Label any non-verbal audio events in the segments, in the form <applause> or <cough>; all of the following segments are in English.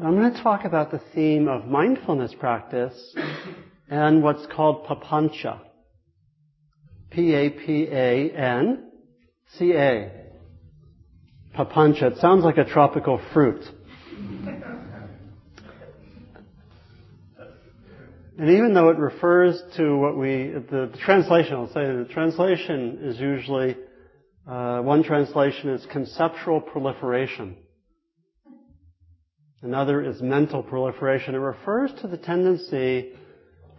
I'm going to talk about the theme of mindfulness practice and what's called papancha. P-A-P-A-N-C-A. Papancha. It sounds like a tropical fruit. And even though it refers to what we, the, the translation, I'll say the translation is usually, uh, one translation is conceptual proliferation. Another is mental proliferation. It refers to the tendency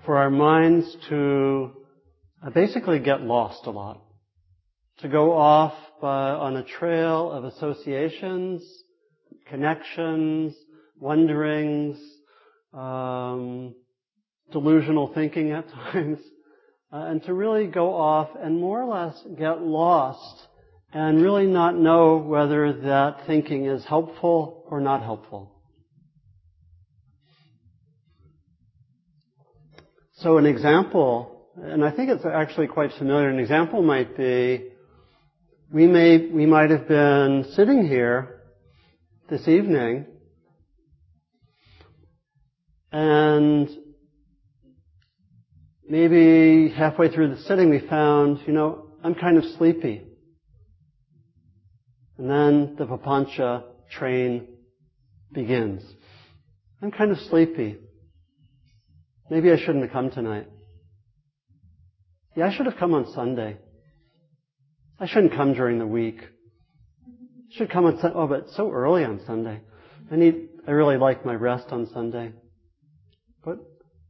for our minds to uh, basically get lost a lot. To go off by, on a trail of associations, connections, wonderings, um, delusional thinking at <laughs> times, uh, and to really go off and more or less get lost and really not know whether that thinking is helpful or not helpful. So an example, and I think it's actually quite familiar, an example might be, we may, we might have been sitting here this evening and maybe halfway through the sitting we found, you know, I'm kind of sleepy. And then the papancha train begins. I'm kind of sleepy. Maybe I shouldn't have come tonight. Yeah, I should have come on Sunday. I shouldn't come during the week. I should come on Sunday. Oh, but so early on Sunday. I need, I really like my rest on Sunday. But,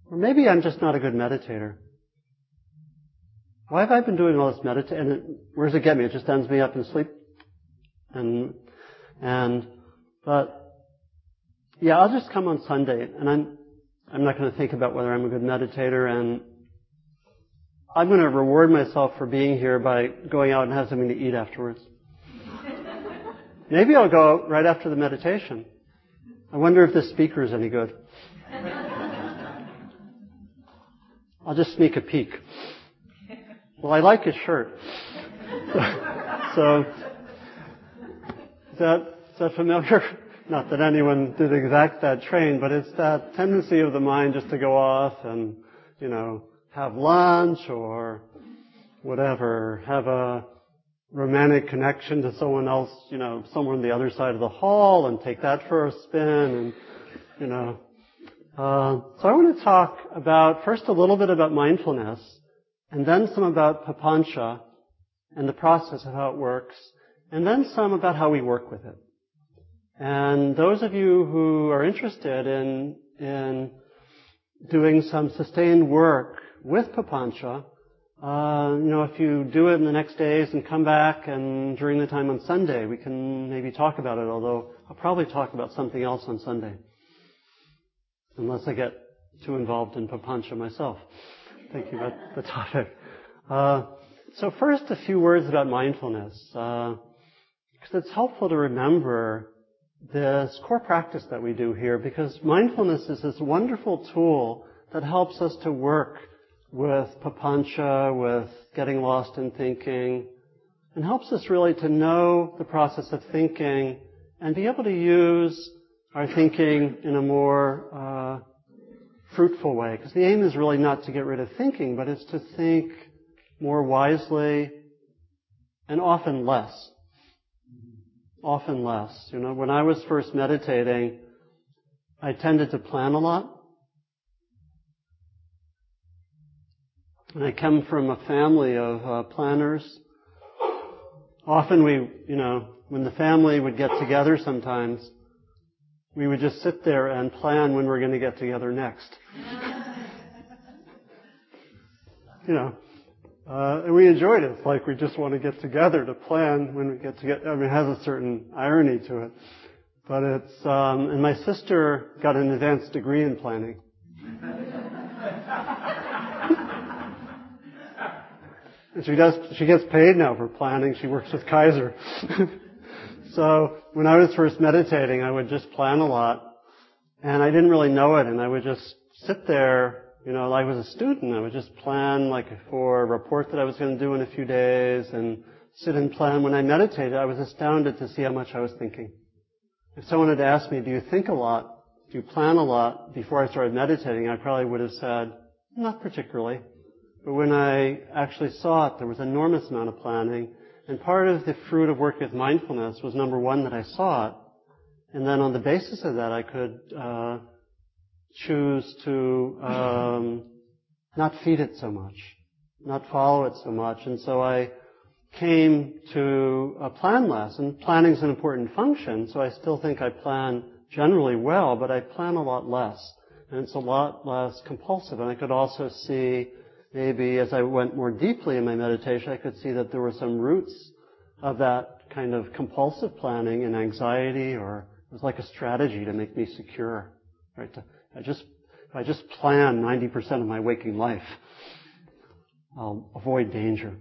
or maybe I'm just not a good meditator. Why have I been doing all this meditation? And where does it get me? It just ends me up in sleep. And, and, but, yeah, I'll just come on Sunday and I'm, I'm not going to think about whether I'm a good meditator and I'm going to reward myself for being here by going out and have something to eat afterwards. <laughs> Maybe I'll go right after the meditation. I wonder if this speaker is any good. <laughs> I'll just sneak a peek. Well, I like his shirt. <laughs> so, is that, is that familiar? Not that anyone did exact that train, but it's that tendency of the mind just to go off and, you know, have lunch or whatever, have a romantic connection to someone else, you know, somewhere on the other side of the hall and take that for a spin and, you know. Uh, so I want to talk about, first a little bit about mindfulness and then some about papancha and the process of how it works and then some about how we work with it. And those of you who are interested in, in doing some sustained work with Papancha, uh, you know, if you do it in the next days and come back and during the time on Sunday, we can maybe talk about it, although I'll probably talk about something else on Sunday. Unless I get too involved in Papancha myself, thinking about the topic. Uh, so first, a few words about mindfulness, because uh, it's helpful to remember this core practice that we do here because mindfulness is this wonderful tool that helps us to work with papancha, with getting lost in thinking, and helps us really to know the process of thinking and be able to use our thinking in a more uh, fruitful way. Because the aim is really not to get rid of thinking, but it's to think more wisely and often less often less. You know, when I was first meditating, I tended to plan a lot. And I come from a family of uh, planners. Often we, you know, when the family would get together sometimes, we would just sit there and plan when we're going to get together next. <laughs> you know, we enjoyed it. It's like we just want to get together to plan when we get together. I mean, it has a certain irony to it. But it's, um, and my sister got an advanced degree in planning. <laughs> and she does, she gets paid now for planning. She works with Kaiser. <laughs> so when I was first meditating, I would just plan a lot. And I didn't really know it, and I would just sit there you know, like I was a student. I would just plan like for a report that I was going to do in a few days and sit and plan. When I meditated, I was astounded to see how much I was thinking. If someone had asked me, do you think a lot? do you plan a lot before I started meditating, I probably would have said, not particularly. But when I actually saw it, there was enormous amount of planning. And part of the fruit of working with mindfulness was number one, that I saw it. And then on the basis of that, I could uh, choose to um, not feed it so much, not follow it so much. And so I came to a plan less. And planning is an important function, so I still think I plan generally well, but I plan a lot less. And it's a lot less compulsive. And I could also see maybe as I went more deeply in my meditation, I could see that there were some roots of that kind of compulsive planning and anxiety or it was like a strategy to make me secure. Right? I just, if I just plan 90% of my waking life, I'll avoid danger.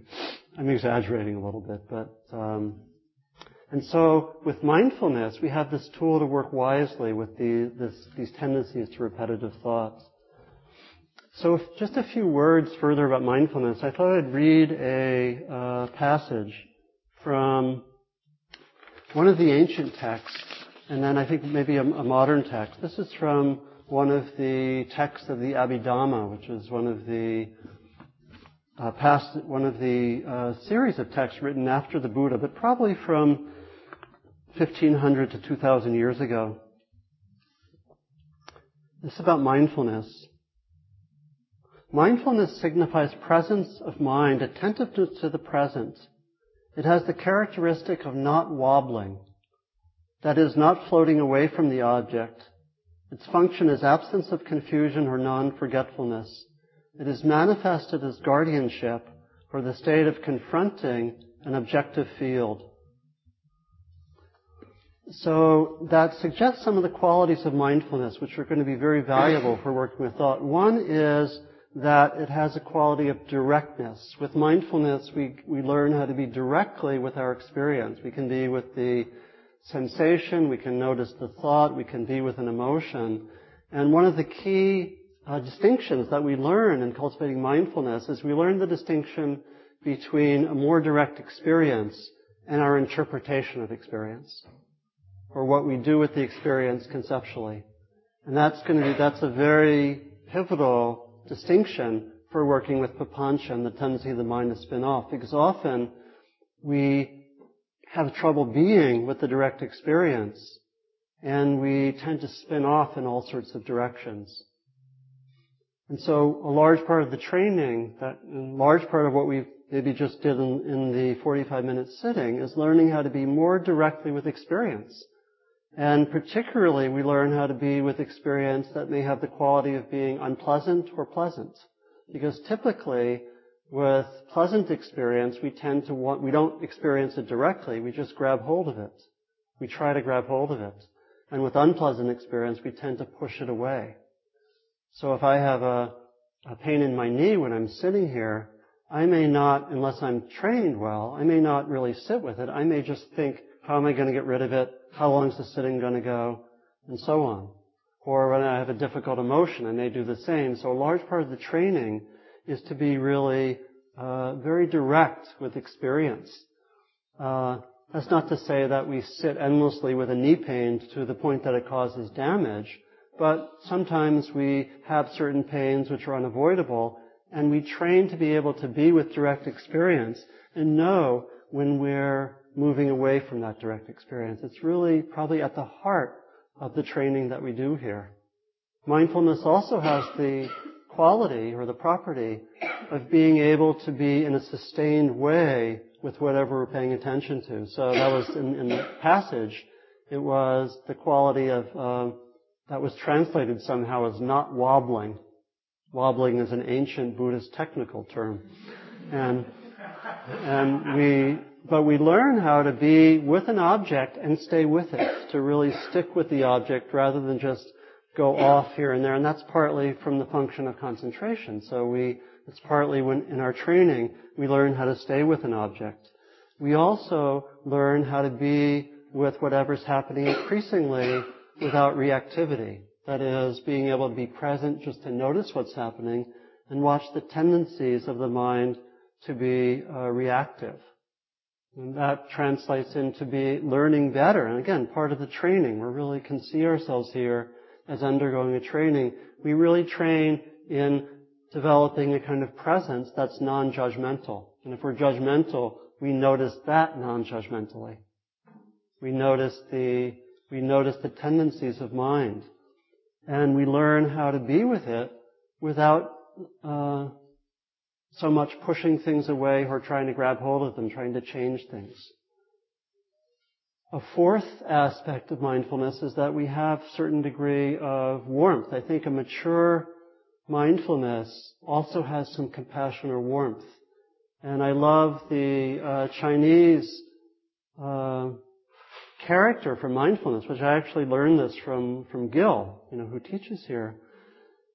I'm exaggerating a little bit, but, um, and so with mindfulness, we have this tool to work wisely with the, this, these tendencies to repetitive thoughts. So just a few words further about mindfulness. I thought I'd read a uh, passage from one of the ancient texts, and then I think maybe a, a, modern text. This is from one of the texts of the Abhidhamma, which is one of the uh, past, one of the uh, series of texts written after the Buddha, but probably from 1500 to 2000 years ago. This is about mindfulness. Mindfulness signifies presence of mind, attentiveness to the present. It has the characteristic of not wobbling. That is, not floating away from the object. Its function is absence of confusion or non-forgetfulness. It is manifested as guardianship or the state of confronting an objective field. So that suggests some of the qualities of mindfulness which are going to be very valuable for working with thought. One is that it has a quality of directness. With mindfulness, we, we learn how to be directly with our experience. We can be with the sensation, we can notice the thought, we can be with an emotion. And one of the key uh, distinctions that we learn in cultivating mindfulness is we learn the distinction between a more direct experience and our interpretation of experience, or what we do with the experience conceptually. And that's going to be, that's a very pivotal distinction for working with papancha and the tendency of the mind to spin off. Because often we have trouble being with the direct experience and we tend to spin off in all sorts of directions. And so a large part of the training, that a large part of what we maybe just did in, in the 45 minute sitting is learning how to be more directly with experience. And particularly, we learn how to be with experience that may have the quality of being unpleasant or pleasant. Because typically, with pleasant experience, we tend to want, we don't experience it directly, we just grab hold of it. We try to grab hold of it. And with unpleasant experience, we tend to push it away. So if I have a, a pain in my knee when I'm sitting here, I may not, unless I'm trained well, I may not really sit with it. I may just think, how am I going to get rid of it? How long is the sitting going to go? And so on. Or when I have a difficult emotion, I may do the same. So a large part of the training is to be really uh, very direct with experience. Uh, that's not to say that we sit endlessly with a knee pain to the point that it causes damage, but sometimes we have certain pains which are unavoidable, and we train to be able to be with direct experience and know when we're moving away from that direct experience. It's really probably at the heart of the training that we do here. Mindfulness also has the quality or the property of being able to be in a sustained way with whatever we're paying attention to. So that was in, in the passage. It was the quality of uh, that was translated somehow as not wobbling. Wobbling is an ancient Buddhist technical term, and and we but we learn how to be with an object and stay with it, to really stick with the object rather than just go off here and there. And that's partly from the function of concentration. So we, it's partly when in our training, we learn how to stay with an object. We also learn how to be with whatever's happening increasingly without reactivity. That is, being able to be present just to notice what's happening and watch the tendencies of the mind to be uh, reactive. And that translates into be learning better. And again, part of the training, we really can see ourselves here as undergoing a training, we really train in developing a kind of presence that's non-judgmental. And if we're judgmental, we notice that non-judgmentally. We notice the, we notice the tendencies of mind. And we learn how to be with it without uh, so much pushing things away or trying to grab hold of them, trying to change things. A fourth aspect of mindfulness is that we have certain degree of warmth. I think a mature mindfulness also has some compassion or warmth. And I love the uh, Chinese uh, character for mindfulness, which I actually learned this from, from Gil, you know, who teaches here,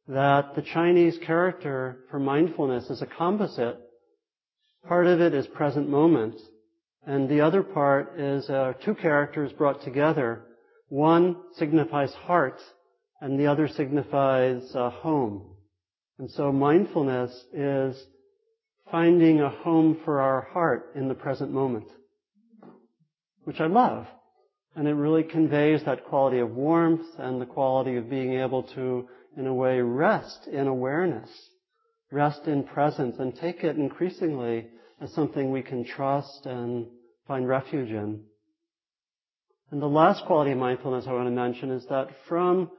that the Chinese character for mindfulness is a composite. Part of it is present moment, and the other part is uh, two characters brought together. One signifies heart, and the other signifies uh, home. And so mindfulness is finding a home for our heart in the present moment, which I love. And it really conveys that quality of warmth and the quality of being able to, in a way, rest in awareness, rest in presence, and take it increasingly as something we can trust and find refuge in. And the last quality of mindfulness I want to mention is that from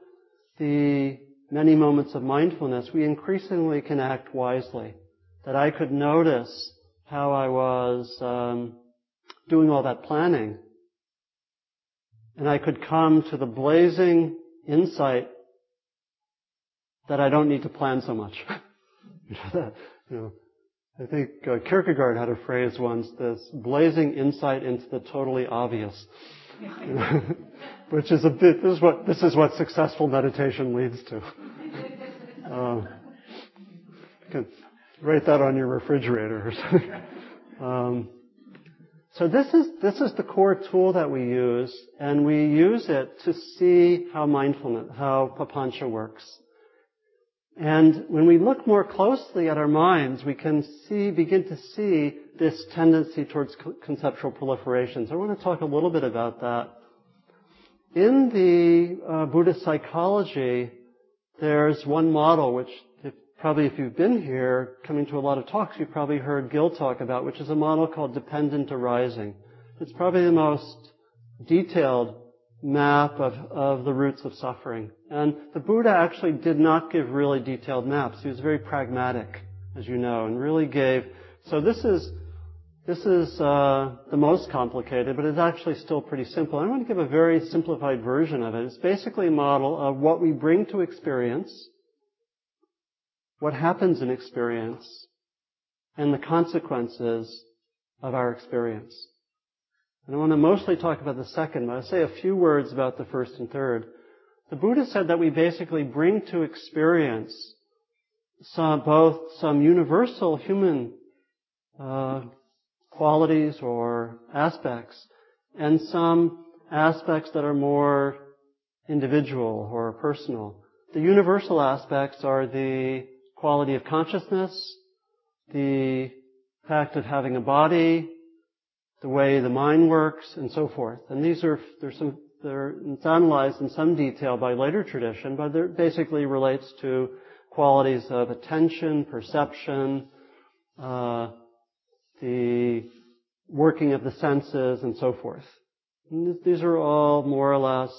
the many moments of mindfulness, we increasingly can act wisely. That I could notice how I was um, doing all that planning, and I could come to the blazing insight that I don't need to plan so much. <laughs> you know, I think uh, Kierkegaard had a phrase once, this blazing insight into the totally obvious. <laughs> Which is a bit, this is what, this is what successful meditation leads to. <laughs> Uh, you can write that on your refrigerator or something. <laughs> Um, so this is, this is the core tool that we use, and we use it to see how mindfulness, how papancha works. And when we look more closely at our minds, we can see, begin to see this tendency towards conceptual proliferation. So I want to talk a little bit about that. In the uh, Buddhist psychology, there's one model which if, probably if you've been here, coming to a lot of talks, you've probably heard Gil talk about, which is a model called dependent arising. It's probably the most detailed map of, of the roots of suffering. And the Buddha actually did not give really detailed maps. He was very pragmatic, as you know, and really gave. So this is this is uh, the most complicated, but it's actually still pretty simple. I want to give a very simplified version of it. It's basically a model of what we bring to experience, what happens in experience, and the consequences of our experience. And I want to mostly talk about the second, but I'll say a few words about the first and third. The Buddha said that we basically bring to experience some, both some universal human uh, qualities or aspects and some aspects that are more individual or personal. The universal aspects are the quality of consciousness, the fact of having a body, the way the mind works, and so forth. And these are, there's some, they're, it's analyzed in some detail by later tradition, but it basically relates to qualities of attention, perception, uh, the working of the senses, and so forth. And these are all more or less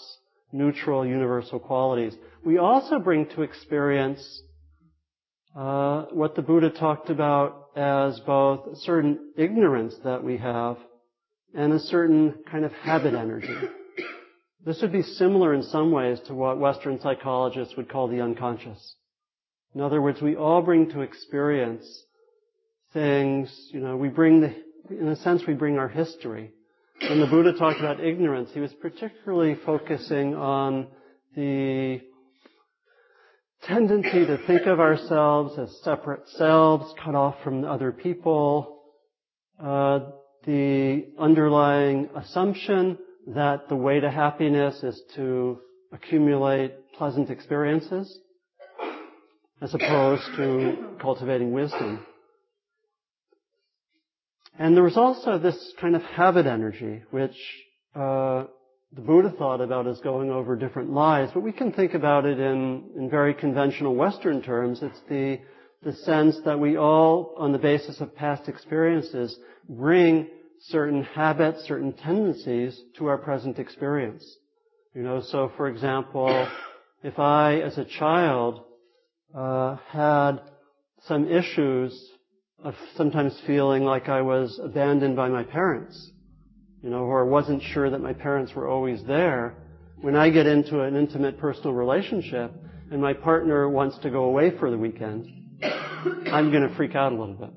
neutral, universal qualities. We also bring to experience uh, what the Buddha talked about as both certain ignorance that we have and a certain kind of habit energy. This would be similar in some ways to what Western psychologists would call the unconscious. In other words, we all bring to experience things, you know, we bring the, in a sense, we bring our history. When the Buddha talked about ignorance, he was particularly focusing on the tendency to think of ourselves as separate selves, cut off from other people, uh, the underlying assumption that the way to happiness is to accumulate pleasant experiences as opposed to cultivating wisdom. And there was also this kind of habit energy, which uh, the Buddha thought about as going over different lives, but we can think about it in, in very conventional Western terms. It's the, the sense that we all, on the basis of past experiences, bring certain habits, certain tendencies to our present experience. You know, so for example, if I, as a child, uh, had some issues of sometimes feeling like I was abandoned by my parents, you know, or wasn't sure that my parents were always there, when I get into an intimate personal relationship and my partner wants to go away for the weekend, I'm going to freak out a little bit.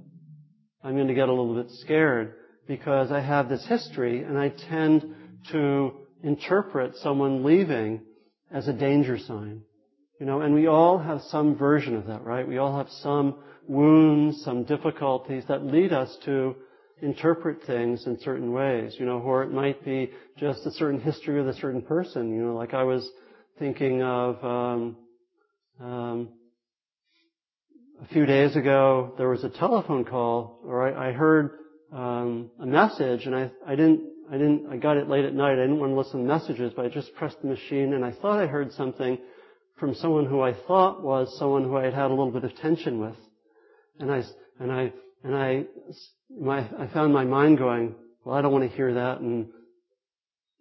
I'm going to get a little bit scared because I have this history and I tend to interpret someone leaving as a danger sign. You know, and we all have some version of that, right? We all have some wounds, some difficulties that lead us to interpret things in certain ways, you know, or it might be just a certain history with a certain person, you know, like I was thinking of, um, um, a few days ago, there was a telephone call, or I, I heard um, a message, and I, I didn't, I didn't, I got it late at night. I didn't want to listen to messages, but I just pressed the machine, and I thought I heard something from someone who I thought was someone who I had had a little bit of tension with, and I, and I, and I, my, I found my mind going, well, I don't want to hear that, and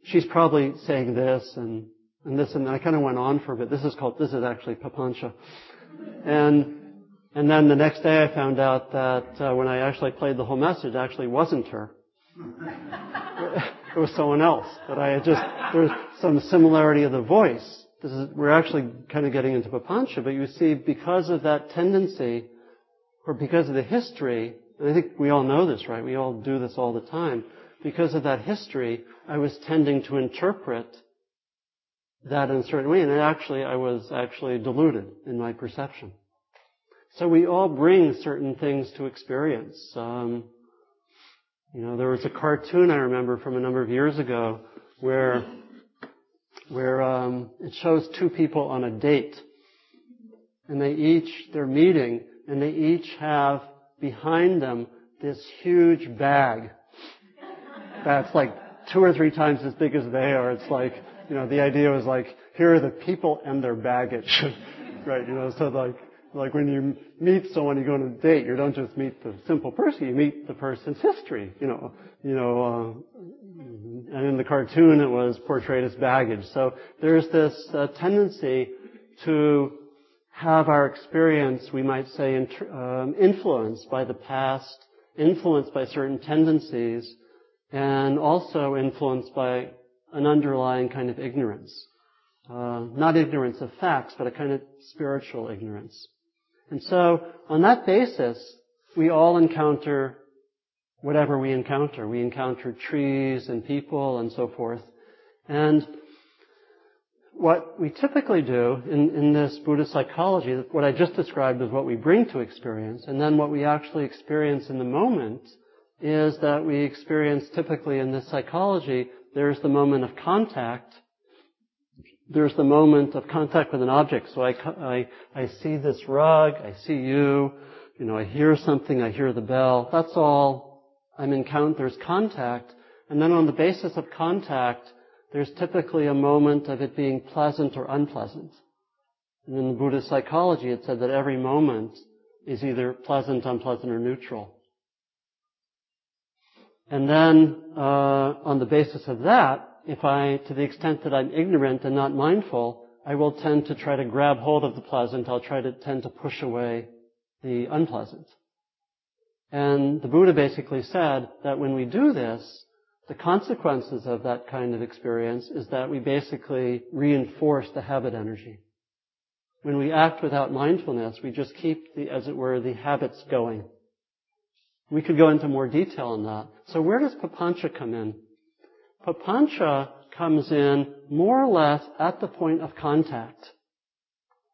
she's probably saying this, and and this, and I kind of went on for a bit. This is called, this is actually papancha, and and then the next day I found out that uh, when I actually played the whole message, actually wasn't her. it was someone else. But I had just, there's some similarity of the voice. This is, we're actually kind of getting into Papancha, but you see, because of that tendency, or because of the history, and I think we all know this, right? We all do this all the time. Because of that history, I was tending to interpret that in a certain way, and actually, I was actually deluded in my perception. So we all bring certain things to experience. Um, you know, there was a cartoon I remember from a number of years ago where where um, it shows two people on a date, and they each they're meeting, and they each have behind them this huge bag that's like two or three times as big as they are. It's like you know the idea was like here are the people and their baggage, <laughs> right? You know, so like like when you meet someone, you go on a date, you don't just meet the simple person, you meet the person's history, you know, you know, uh, and in the cartoon it was portrayed as baggage. So there's this uh, tendency to have our experience, we might say, um, influenced by the past, influenced by certain tendencies, and also influenced by an underlying kind of ignorance. Uh, not ignorance of facts, but a kind of spiritual ignorance. And so, on that basis, we all encounter whatever we encounter. We encounter trees and people and so forth. And what we typically do in, in this Buddhist psychology, what I just described is what we bring to experience, and then what we actually experience in the moment is that we experience typically in this psychology, there's the moment of contact, there's the moment of contact with an object. So I, I, I see this rug, I see you, you know, I hear something, I hear the bell. That's all I'm encounter. There's contact. And then on the basis of contact, there's typically a moment of it being pleasant or unpleasant. And in Buddhist psychology, it said that every moment is either pleasant, unpleasant, or neutral. And then, uh, on the basis of that, if I, to the extent that I'm ignorant and not mindful, I will tend to try to grab hold of the pleasant. I'll try to tend to push away the unpleasant. And the Buddha basically said that when we do this, the consequences of that kind of experience is that we basically reinforce the habit energy. When we act without mindfulness, we just keep the, as it were, the habits going. We could go into more detail on that. So where does papancha come in? Papancha comes in more or less at the point of contact.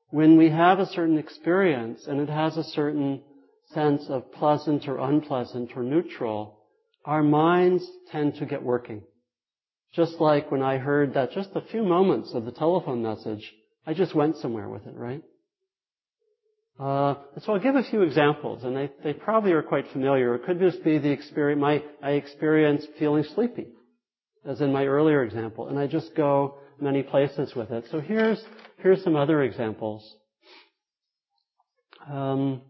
When we have a certain experience and it has a certain sense of pleasant or unpleasant or neutral, our minds tend to get working. Just like when I heard that just a few moments of the telephone message, I just went somewhere with it, right? Uh, so I'll give a few examples, and they, they probably are quite familiar. It could just be the experience, my, I experience feeling sleepy. As in my earlier example, and I just go many places with it. So here's here's some other examples. Um,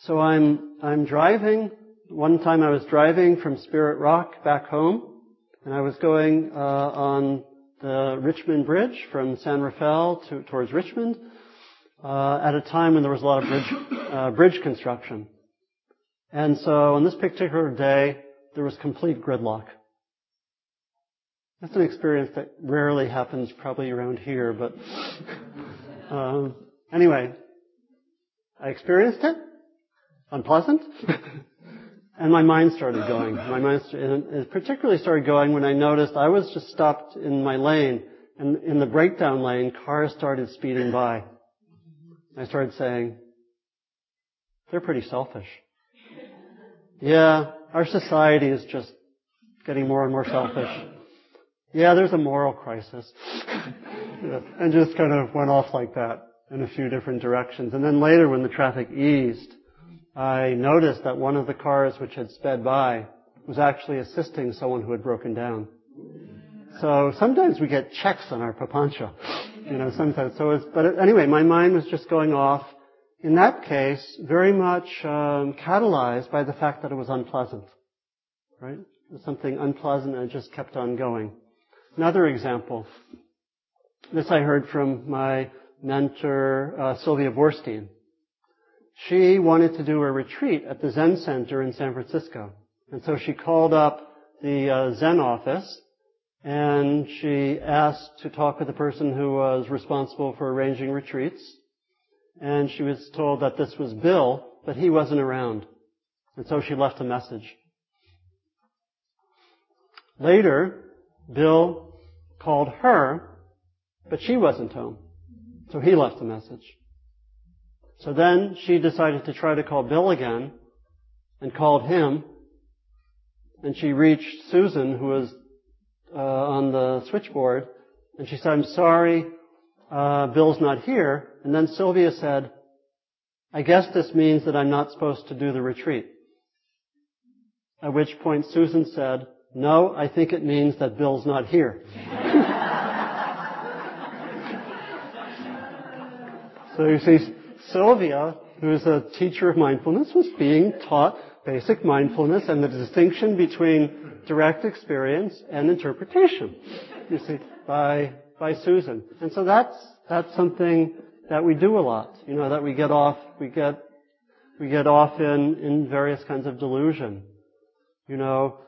so I'm I'm driving. One time I was driving from Spirit Rock back home, and I was going uh, on the Richmond Bridge from San Rafael to, towards Richmond uh, at a time when there was a lot of bridge uh, bridge construction. And so on this particular day, there was complete gridlock. That's an experience that rarely happens probably around here, but <laughs> um, anyway, I experienced it. Unpleasant. <laughs> and my mind started going. My mind it particularly started going when I noticed I was just stopped in my lane, and in the breakdown lane, cars started speeding by. I started saying, they're pretty selfish. Yeah, our society is just getting more and more selfish. Yeah, there's a moral crisis. <laughs> and just kind of went off like that in a few different directions. And then later when the traffic eased, I noticed that one of the cars which had sped by was actually assisting someone who had broken down. So sometimes we get checks on our papancha, you know, sometimes. So but anyway, my mind was just going off in that case, very much um, catalyzed by the fact that it was unpleasant. Right? Was something unpleasant and it just kept on going. Another example. This I heard from my mentor, uh, Sylvia Boorstein. She wanted to do a retreat at the Zen Center in San Francisco. And so she called up the uh, Zen office and she asked to talk with the person who was responsible for arranging retreats and she was told that this was Bill, but he wasn't around. And so she left a message. Later, Bill called her, but she wasn't home. So he left a message. So then she decided to try to call Bill again and called him. And she reached Susan, who was uh, on the switchboard, and she said, I'm sorry, uh, Bill's not here. And then Sylvia said, I guess this means that I'm not supposed to do the retreat. At which point Susan said, no, I think it means that Bill's not here. <laughs> so you see, Sylvia, who is a teacher of mindfulness, was being taught basic mindfulness and the distinction between direct experience and interpretation. You see, by by Susan. And so that's, that's something that we do a lot. You know, that we get off, we get, we get off in, in various kinds of delusion. You know,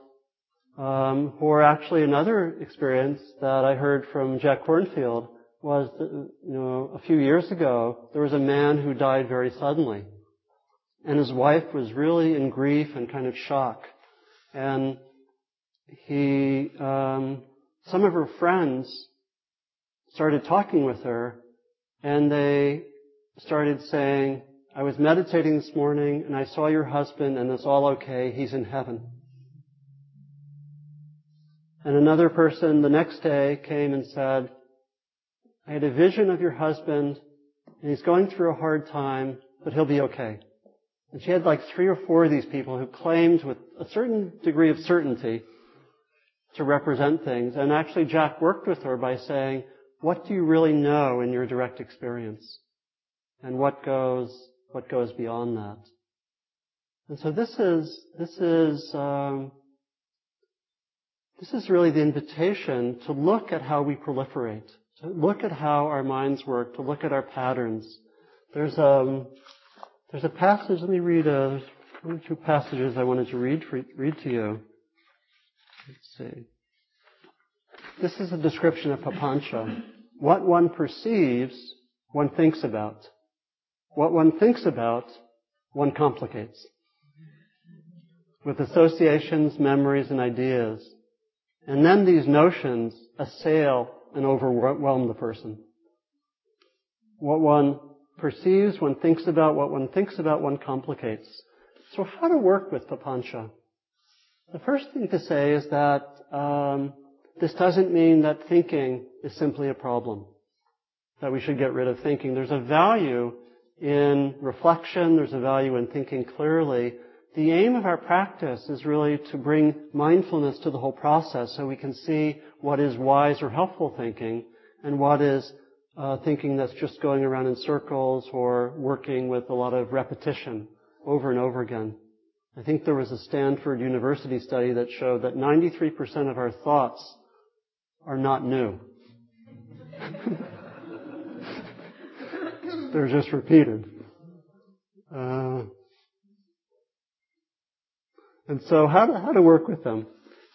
um, or actually another experience that I heard from Jack Kornfield was, that, you know, a few years ago, there was a man who died very suddenly. And his wife was really in grief and kind of shock. And he, um, some of her friends started talking with her, and they started saying, I was meditating this morning and I saw your husband and it's all okay. He's in heaven. And another person the next day came and said, I had a vision of your husband and he's going through a hard time, but he'll be okay. And she had like three or four of these people who claimed with a certain degree of certainty to represent things. And actually Jack worked with her by saying, what do you really know in your direct experience? And what goes, what goes beyond that? And so this is, this is, um, this is really the invitation to look at how we proliferate, to look at how our minds work, to look at our patterns. There's um, there's a passage. Let me read a, one or two passages I wanted to read for, read to you. Let's see. This is a description of papancha. What one perceives, one thinks about. What one thinks about, one complicates. With associations, memories, and ideas. And then these notions assail and overwhelm the person. What one perceives, one thinks about, what one thinks about, one complicates. So how to work with papancha? The first thing to say is that um, this doesn't mean that thinking is simply a problem, that we should get rid of thinking. There's a value in reflection, there's a value in thinking clearly, the aim of our practice is really to bring mindfulness to the whole process so we can see what is wise or helpful thinking and what is uh, thinking that's just going around in circles or working with a lot of repetition over and over again. I think there was a Stanford University study that showed that 93% of our thoughts are not new. They're just repeated. Uh, and so how to, how to work with them.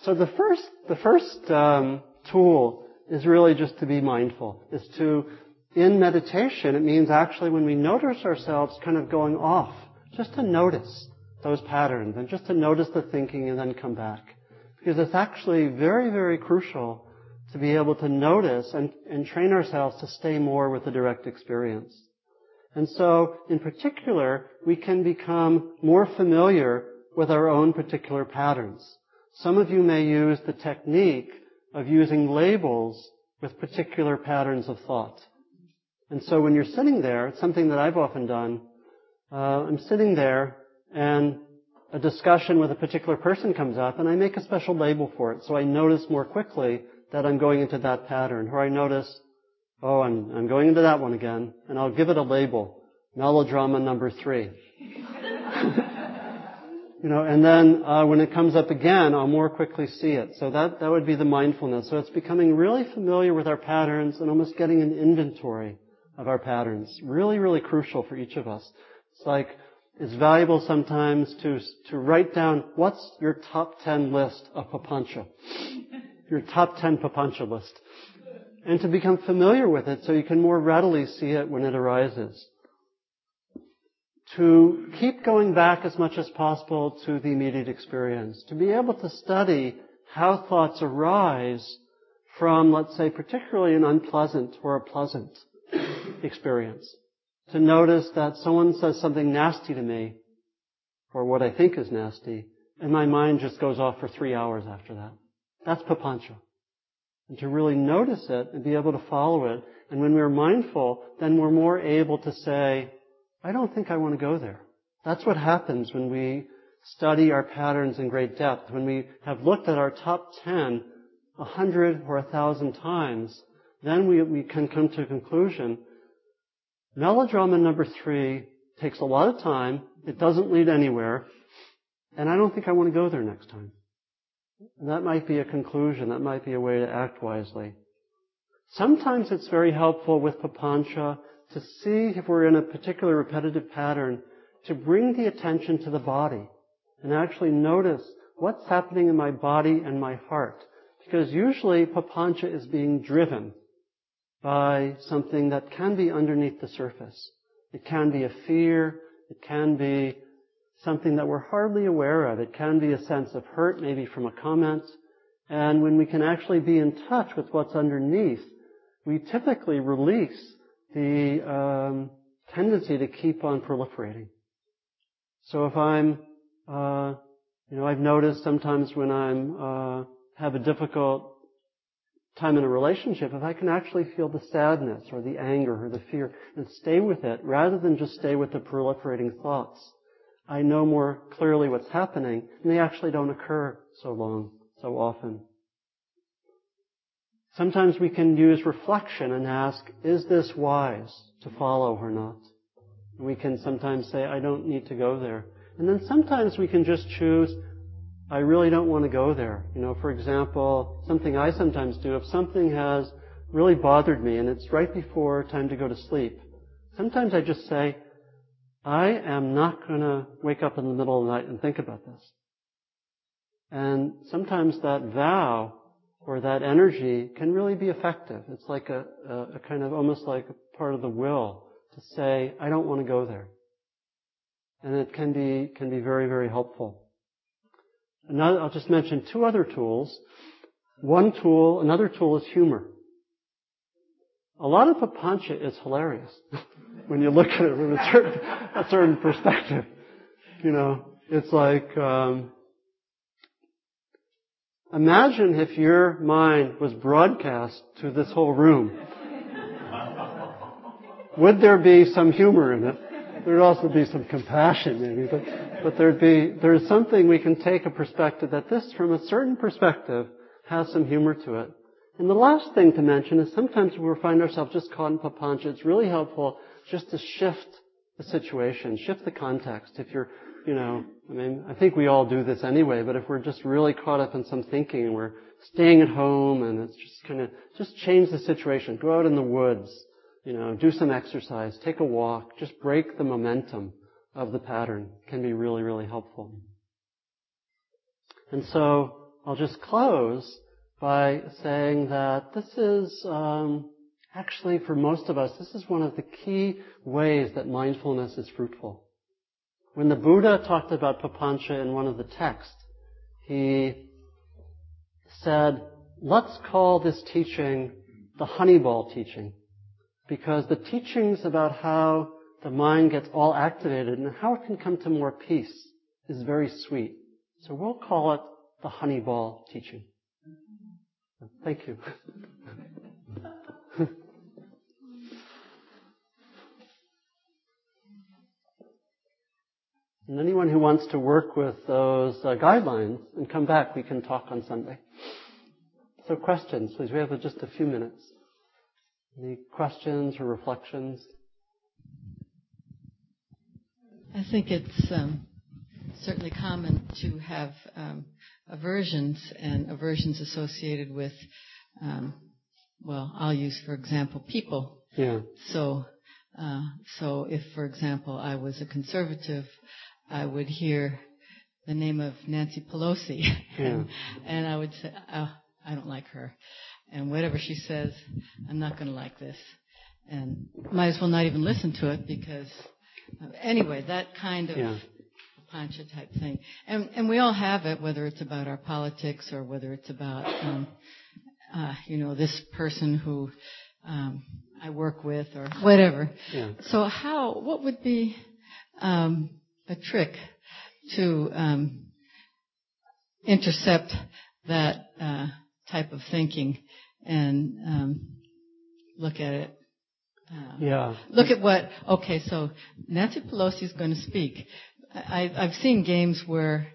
So the first, the first um, tool is really just to be mindful, is to, in meditation, it means actually when we notice ourselves kind of going off, just to notice those patterns and just to notice the thinking and then come back. Because it's actually very, very crucial to be able to notice and, and train ourselves to stay more with the direct experience. And so, in particular, we can become more familiar with our own particular patterns. Some of you may use the technique of using labels with particular patterns of thought. And so when you're sitting there, it's something that I've often done. Uh, I'm sitting there and a discussion with a particular person comes up and I make a special label for it so I notice more quickly that I'm going into that pattern. Or I notice, oh, I'm, I'm going into that one again and I'll give it a label. Melodrama number three. <laughs> You know, and then uh, when it comes up again, I'll more quickly see it. So that that would be the mindfulness. So it's becoming really familiar with our patterns and almost getting an inventory of our patterns. Really, really crucial for each of us. It's like it's valuable sometimes to to write down what's your top ten list of papancha, <laughs> your top ten papancha list, and to become familiar with it so you can more readily see it when it arises to keep going back as much as possible to the immediate experience, to be able to study how thoughts arise from, let's say, particularly an unpleasant or a pleasant <coughs> experience. To notice that someone says something nasty to me, or what I think is nasty, and my mind just goes off for three hours after that. That's papancha. And to really notice it and be able to follow it. And when we're mindful, then we're more able to say, I don't think I want to go there. That's what happens when we study our patterns in great depth. When we have looked at our top 10 a hundred or a thousand times, then we, we can come to a conclusion. Melodrama number three takes a lot of time. It doesn't lead anywhere. And I don't think I want to go there next time. That might be a conclusion. That might be a way to act wisely. Sometimes it's very helpful with papancha to see if we're in a particular repetitive pattern, to bring the attention to the body and actually notice what's happening in my body and my heart. Because usually papancha is being driven by something that can be underneath the surface. It can be a fear. It can be something that we're hardly aware of. It can be a sense of hurt, maybe from a comment. And when we can actually be in touch with what's underneath, we typically release the um, tendency to keep on proliferating. So if I'm, uh, you know, I've noticed sometimes when I'm uh, have a difficult time in a relationship, if I can actually feel the sadness or the anger or the fear and stay with it rather than just stay with the proliferating thoughts, I know more clearly what's happening and they actually don't occur so long, so often. Sometimes we can use reflection and ask, is this wise to follow or not? we can sometimes say, I don't need to go there. And then sometimes we can just choose, I really don't want to go there. You know, for example, something I sometimes do, if something has really bothered me and it's right before time to go to sleep, sometimes I just say, I am not going to wake up in the middle of the night and think about this. And sometimes that vow or that energy can really be effective. It's like a, a, kind of almost like a part of the will to say, I don't want to go there. And it can be, can be very, very helpful. Another, I'll just mention two other tools. One tool, another tool is humor. A lot of papancha is hilarious <laughs> when you look at it from a certain, a certain perspective. You know, it's like, um, Imagine if your mind was broadcast to this whole room. Would there be some humor in it? there'd also be some compassion maybe, but, but there'd be, there's something we can take a perspective that this, from a certain perspective, has some humor to it. And the last thing to mention is sometimes we find ourselves just caught in papancha. It's really helpful just to shift the situation, shift the context. If you're, you know, I mean, I think we all do this anyway, but if we're just really caught up in some thinking and we're staying at home and it's just kind of, just change the situation. Go out in the woods, you know, do some exercise, take a walk, just break the momentum of the pattern can be really, really helpful. And so I'll just close by saying that this is um, actually for most of us, this is one of the key ways that mindfulness is fruitful. When the Buddha talked about papancha in one of the texts, he said, let's call this teaching the honeyball teaching. Because the teachings about how the mind gets all activated and how it can come to more peace is very sweet. So we'll call it the honeyball teaching. Thank you. and anyone who wants to work with those uh, guidelines and come back, we can talk on Sunday. So questions, please. We have just a few minutes. Any questions or reflections? I think it's um, certainly common to have um, aversions and aversions associated with, um, well, I'll use for example people. Yeah. So, uh, so if for example I was a conservative, I would hear the name of Nancy Pelosi, <laughs> yeah. and I would say, oh, I don't like her, and whatever she says, I'm not going to like this, and might as well not even listen to it because, uh, anyway, that kind of. Yeah papancha type thing. And, and we all have it, whether it's about our politics or whether it's about, um, uh, you know, this person who um, I work with or whatever. Yeah. So how, what would be um, a trick to um, intercept that uh, type of thinking and um, look at it uh, yeah. Look at what, okay, so Nancy Pelosi is going to speak. I, I've seen games where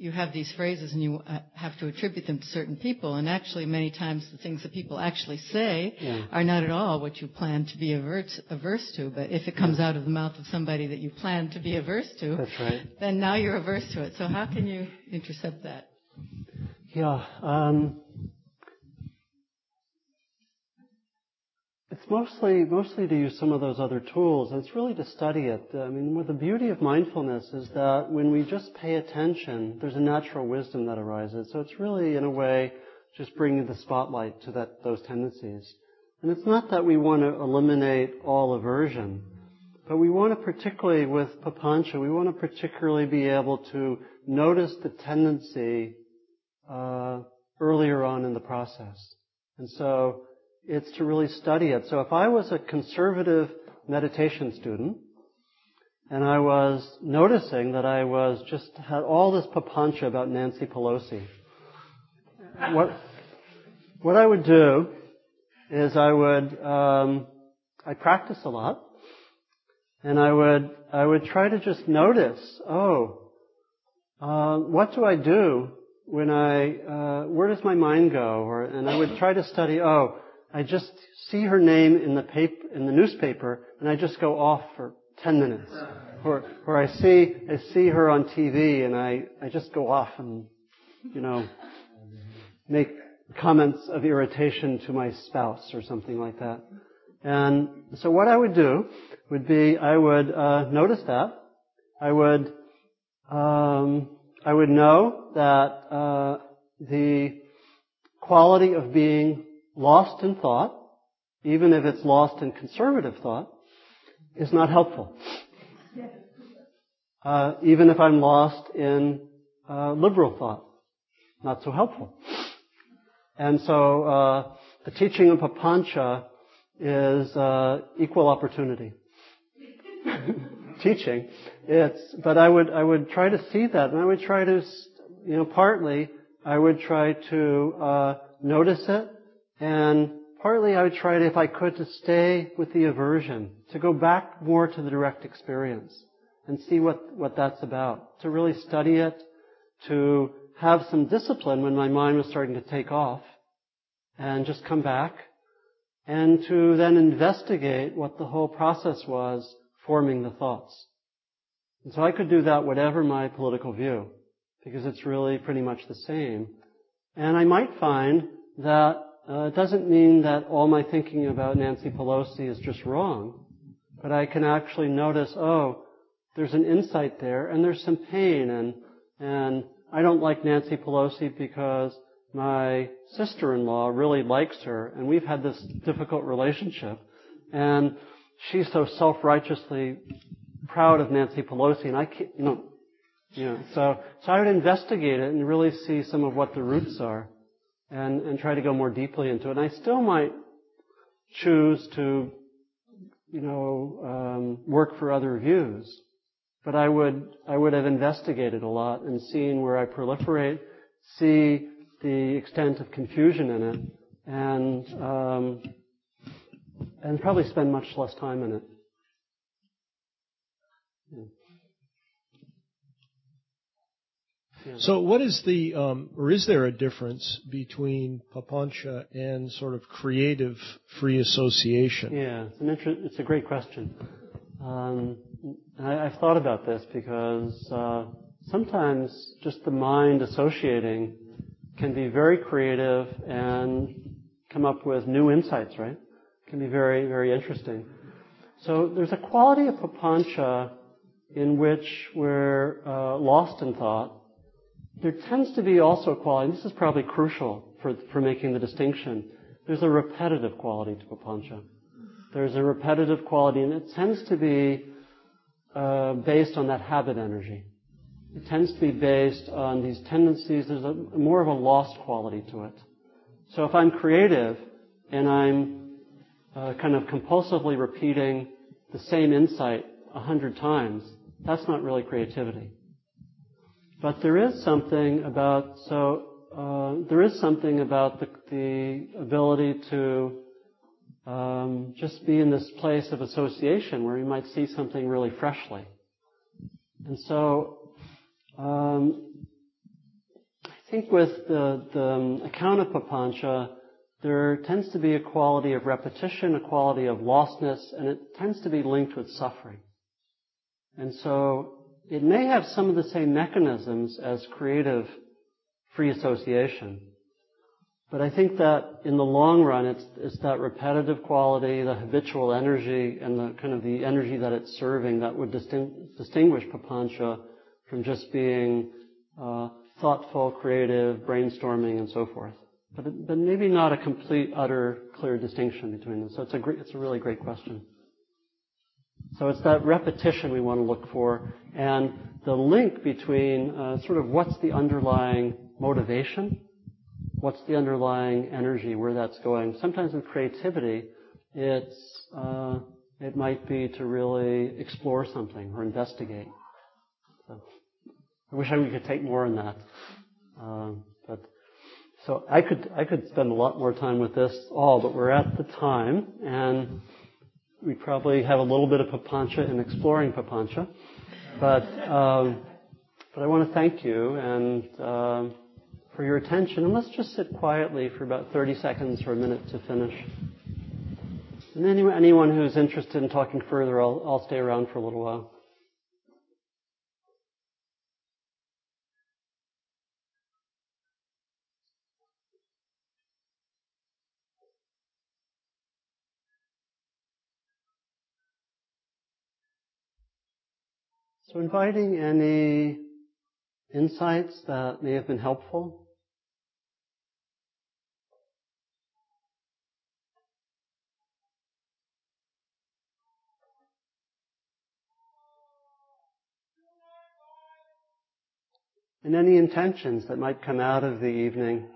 you have these phrases and you uh, have to attribute them to certain people, and actually, many times the things that people actually say yeah. are not at all what you plan to be averse, averse to. But if it comes yeah. out of the mouth of somebody that you plan to be averse to, That's right. then now you're averse to it. So how can you intercept that? Yeah. Um, It's mostly mostly to use some of those other tools, and it's really to study it. I mean, the beauty of mindfulness is that when we just pay attention, there's a natural wisdom that arises. So it's really, in a way, just bringing the spotlight to that those tendencies. And it's not that we want to eliminate all aversion, but we want to particularly with papancha, we want to particularly be able to notice the tendency uh, earlier on in the process. And so it's to really study it. So if I was a conservative meditation student, and I was noticing that I was just had all this papancha about Nancy Pelosi, what what I would do is I would um, I practice a lot, and I would I would try to just notice. Oh, uh, what do I do when I uh, where does my mind go? Or and I would try to study. Oh, I just see her name in the paper, in the newspaper, and I just go off for 10 minutes. Or, or I see, I see her on TV, and I, I just go off and, you know, make comments of irritation to my spouse or something like that. And so what I would do would be, I would uh, notice that. I would, um, I would know that uh, the quality of being lost in thought, even if it's lost in conservative thought, is not helpful. <laughs> Uh, even if I'm lost in uh, liberal thought, not so helpful. And so uh, the teaching of Papancha is uh, equal opportunity <laughs> teaching. It's, but I would I would try to see that, and I would try to, you know, partly I would try to uh, notice it and partly I would try if I could, to stay with the aversion, to go back more to the direct experience and see what, what that's about, to really study it, to have some discipline when my mind was starting to take off and just come back and to then investigate what the whole process was forming the thoughts. And so I could do that whatever my political view, because it's really pretty much the same. And I might find that uh, it doesn't mean that all my thinking about Nancy Pelosi is just wrong, but I can actually notice, oh, there's an insight there, and there's some pain, and and I don't like Nancy Pelosi because my sister-in-law really likes her, and we've had this difficult relationship, and she's so self-righteously proud of Nancy Pelosi, and I can't, you know, you know, so so I would investigate it and really see some of what the roots are, and and try to go more deeply into it. And I still might choose to, you know, um, work for other views, but I would I would have investigated a lot and seen where I proliferate, see the extent of confusion in it, and um, and probably spend much less time in it. Yeah. So, what is the, um, or is there a difference between papancha and sort of creative free association? Yeah, it's an inter- it's a great question. Um, I, have thought about this because uh, sometimes just the mind associating can be very creative and come up with new insights, right? Can be very, very interesting. So there's a quality of papancha in which we're uh, lost in thought. There tends to be also a quality, and this is probably crucial for, for making the distinction. There's a repetitive quality to papancha. There's a repetitive quality, and it tends to be uh, based on that habit energy. It tends to be based on these tendencies. There's a, more of a lost quality to it. So if I'm creative and I'm uh, kind of compulsively repeating the same insight a hundred times, that's not really creativity. But there is something about so uh, there is something about the, the ability to um, just be in this place of association where you might see something really freshly. And so um, I think with the, the account of Papancha, there tends to be a quality of repetition, a quality of lostness, and it tends to be linked with suffering. And so it may have some of the same mechanisms as creative free association. But I think that in the long run, it's, it's that repetitive quality, the habitual energy, and the kind of the energy that it's serving that would distinguish Papancha from just being uh, thoughtful, creative, brainstorming, and so forth. But, but maybe not a complete, utter, clear distinction between them. So it's a it's a really great question. So it's that repetition we want to look for, and the link between uh, sort of what's the underlying motivation, what's the underlying energy, where that's going. Sometimes in creativity, it's uh, it might be to really explore something or investigate. I wish I could take more on that. Um, but so I could I could spend a lot more time with this all, but we're at the time, and we probably have a little bit of papancha in exploring papancha. But um, but I want to thank you and um, for your attention, and let's just sit quietly for about 30 seconds or a minute to finish. And anyone, anyone who's interested in talking further, I'll, I'll stay around for a little while. So inviting any insights that may have been helpful. And any intentions that might come out of the evening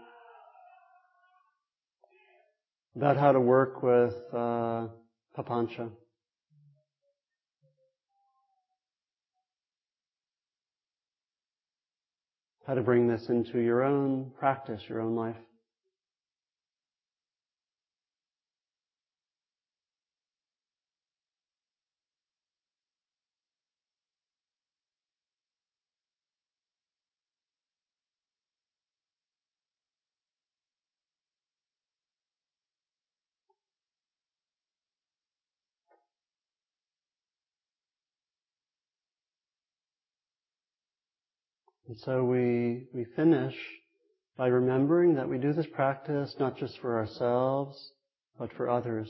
about how to work with uh, papancha. How to bring this into your own practice, your own life. And so we, we finish by remembering that we do this practice not just for ourselves, but for others.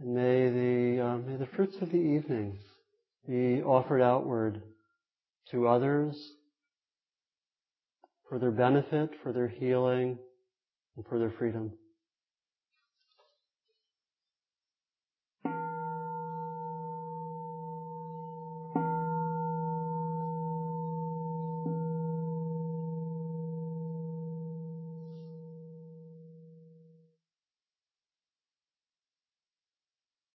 And may the, uh, may the fruits of the evening be offered outward to others for their benefit, for their healing, and for their freedom.